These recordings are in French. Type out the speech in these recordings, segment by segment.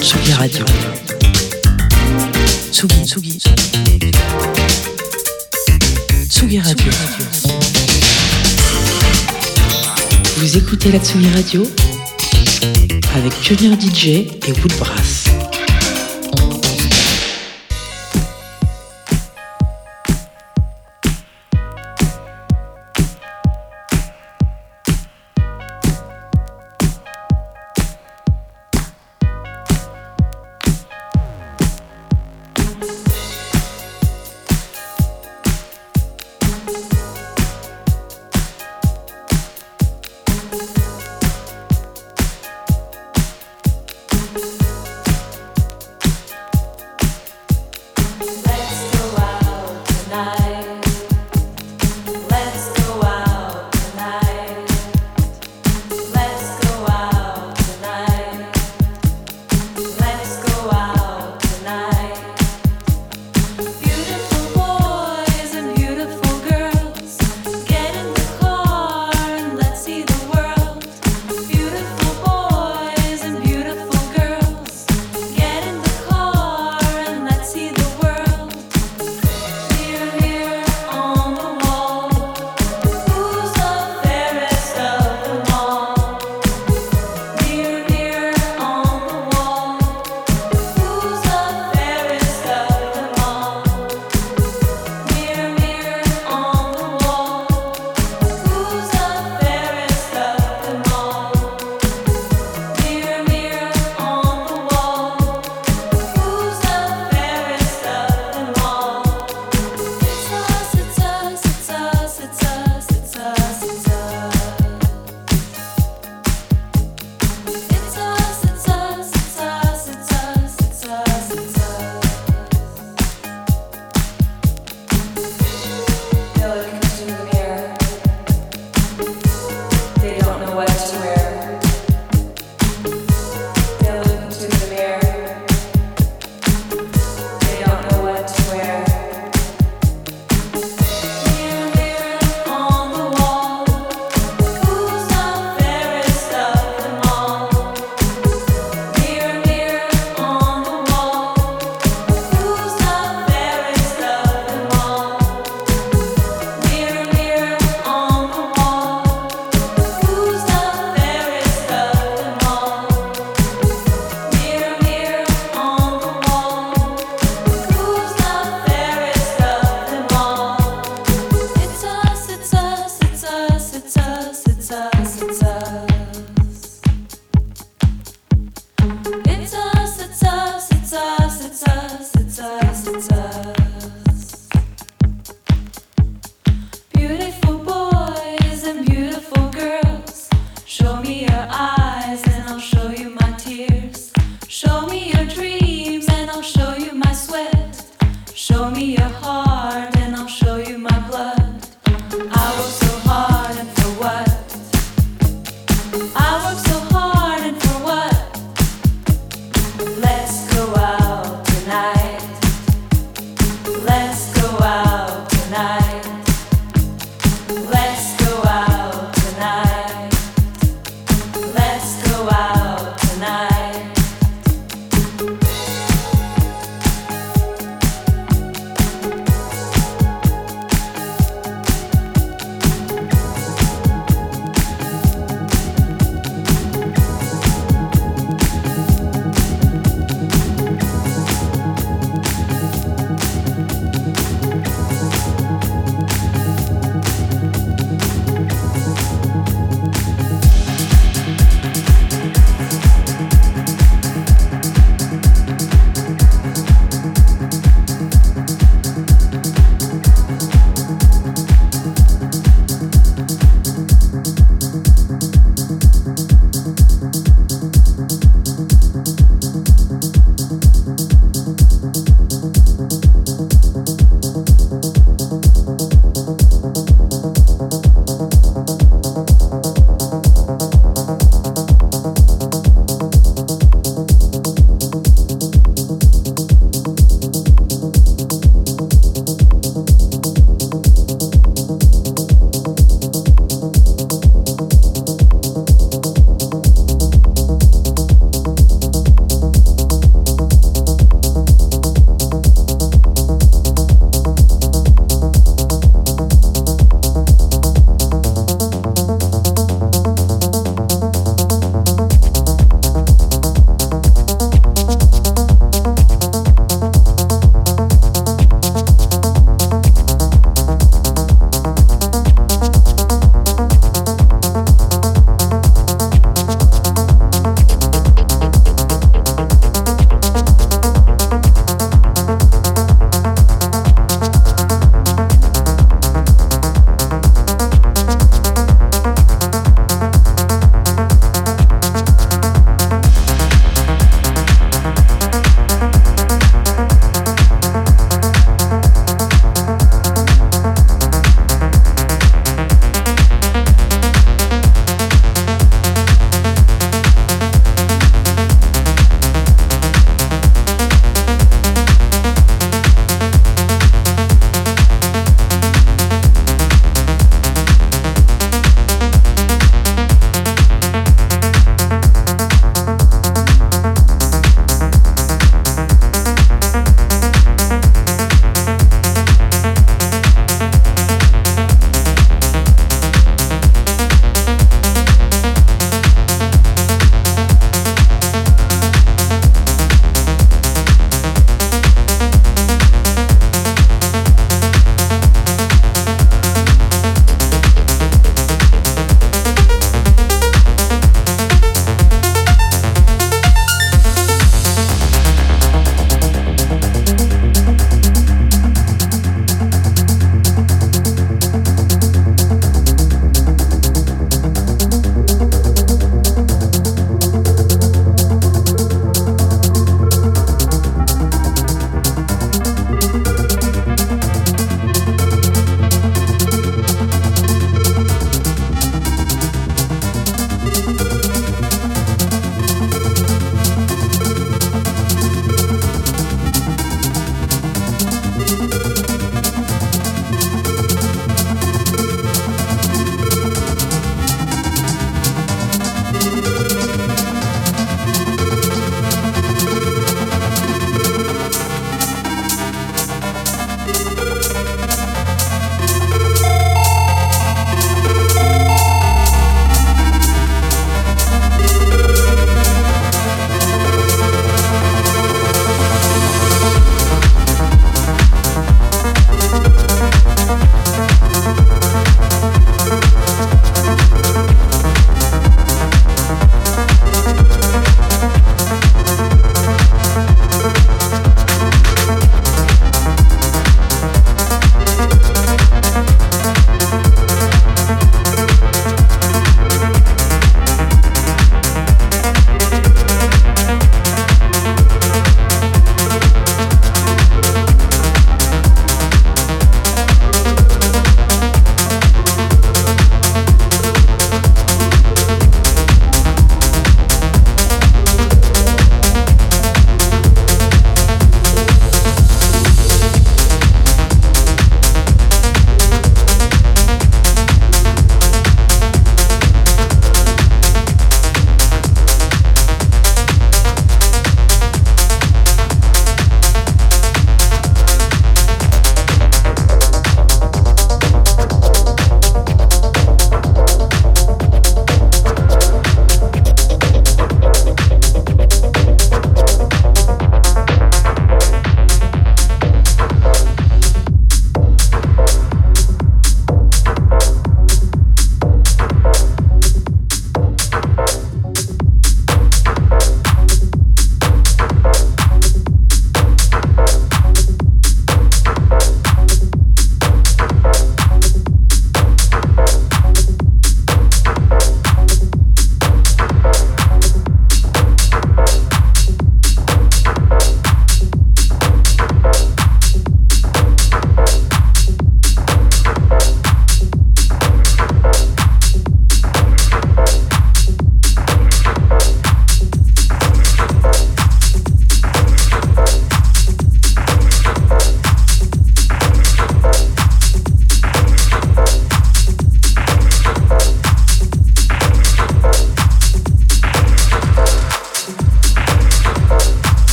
Tsugi Radio. Tsugi, Tsugi. Tsugi Radio. Vous écoutez la Tsugi Radio avec Pionnier DJ et Woodbrass.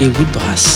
Et Woodbrass.